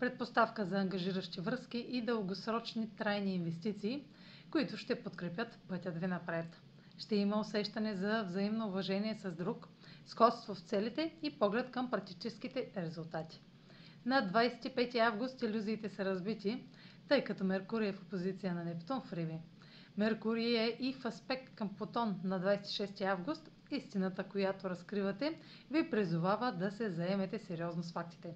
предпоставка за ангажиращи връзки и дългосрочни трайни инвестиции, които ще подкрепят пътят ви напред. Ще има усещане за взаимно уважение с друг, сходство в целите и поглед към практическите резултати. На 25 август иллюзиите са разбити, тъй като Меркурий е в опозиция на Нептун в Риби. Меркурий е и в аспект към Плутон на 26 август. Истината, която разкривате, ви призовава да се заемете сериозно с фактите.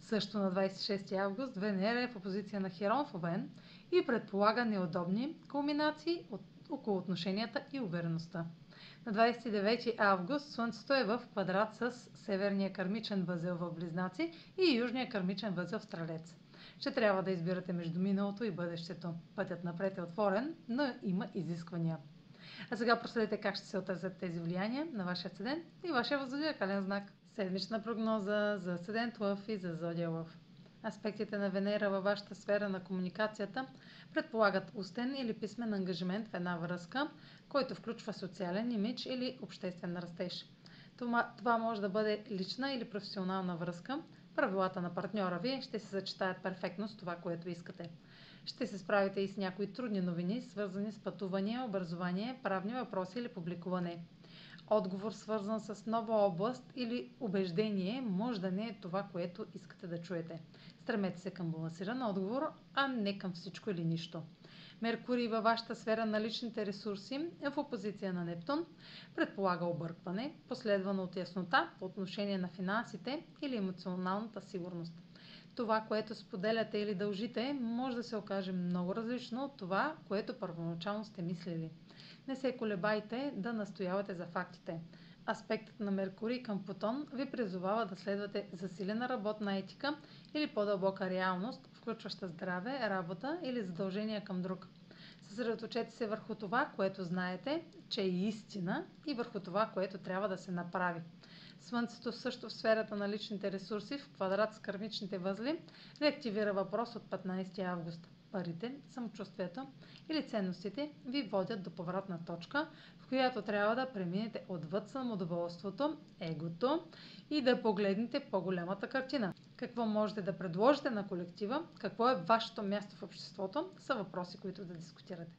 Също на 26 август Венера е в опозиция на Херон в Овен и предполага неудобни кулминации от, около отношенията и увереността. На 29 август Слънцето е в квадрат с северния кармичен възел в Близнаци и южния кармичен възел в Стрелец. Ще трябва да избирате между миналото и бъдещето. Пътят напред е отворен, но има изисквания. А сега проследете как ще се отразят тези влияния на вашия седен и вашия възодиакален знак. Седмична прогноза за Седент Лъв и за Зодия Лъв. Аспектите на Венера във вашата сфера на комуникацията предполагат устен или писмен ангажимент в една връзка, който включва социален имидж или обществен растеж. Това, това може да бъде лична или професионална връзка. Правилата на партньора ви ще се съчетаят перфектно с това, което искате. Ще се справите и с някои трудни новини, свързани с пътувания, образование, правни въпроси или публикуване отговор, свързан с нова област или убеждение, може да не е това, което искате да чуете. Стремете се към балансиран отговор, а не към всичко или нищо. Меркурий във вашата сфера на личните ресурси е в опозиция на Нептун, предполага объркване, последвано от яснота по отношение на финансите или емоционалната сигурност. Това, което споделяте или дължите, може да се окаже много различно от това, което първоначално сте мислили. Не се колебайте да настоявате за фактите. Аспектът на Меркурий към Плутон ви призовава да следвате засилена работна етика или по-дълбока реалност, включваща здраве, работа или задължения към друг. Съсредоточете се върху това, което знаете, че е истина и върху това, което трябва да се направи. Слънцето също в сферата на личните ресурси в квадрат с кърмичните възли реактивира въпрос от 15 август парите, самочувствието или ценностите ви водят до повратна точка, в която трябва да преминете отвъд самодоволството, егото и да погледнете по-голямата картина. Какво можете да предложите на колектива, какво е вашето място в обществото, са въпроси, които да дискутирате.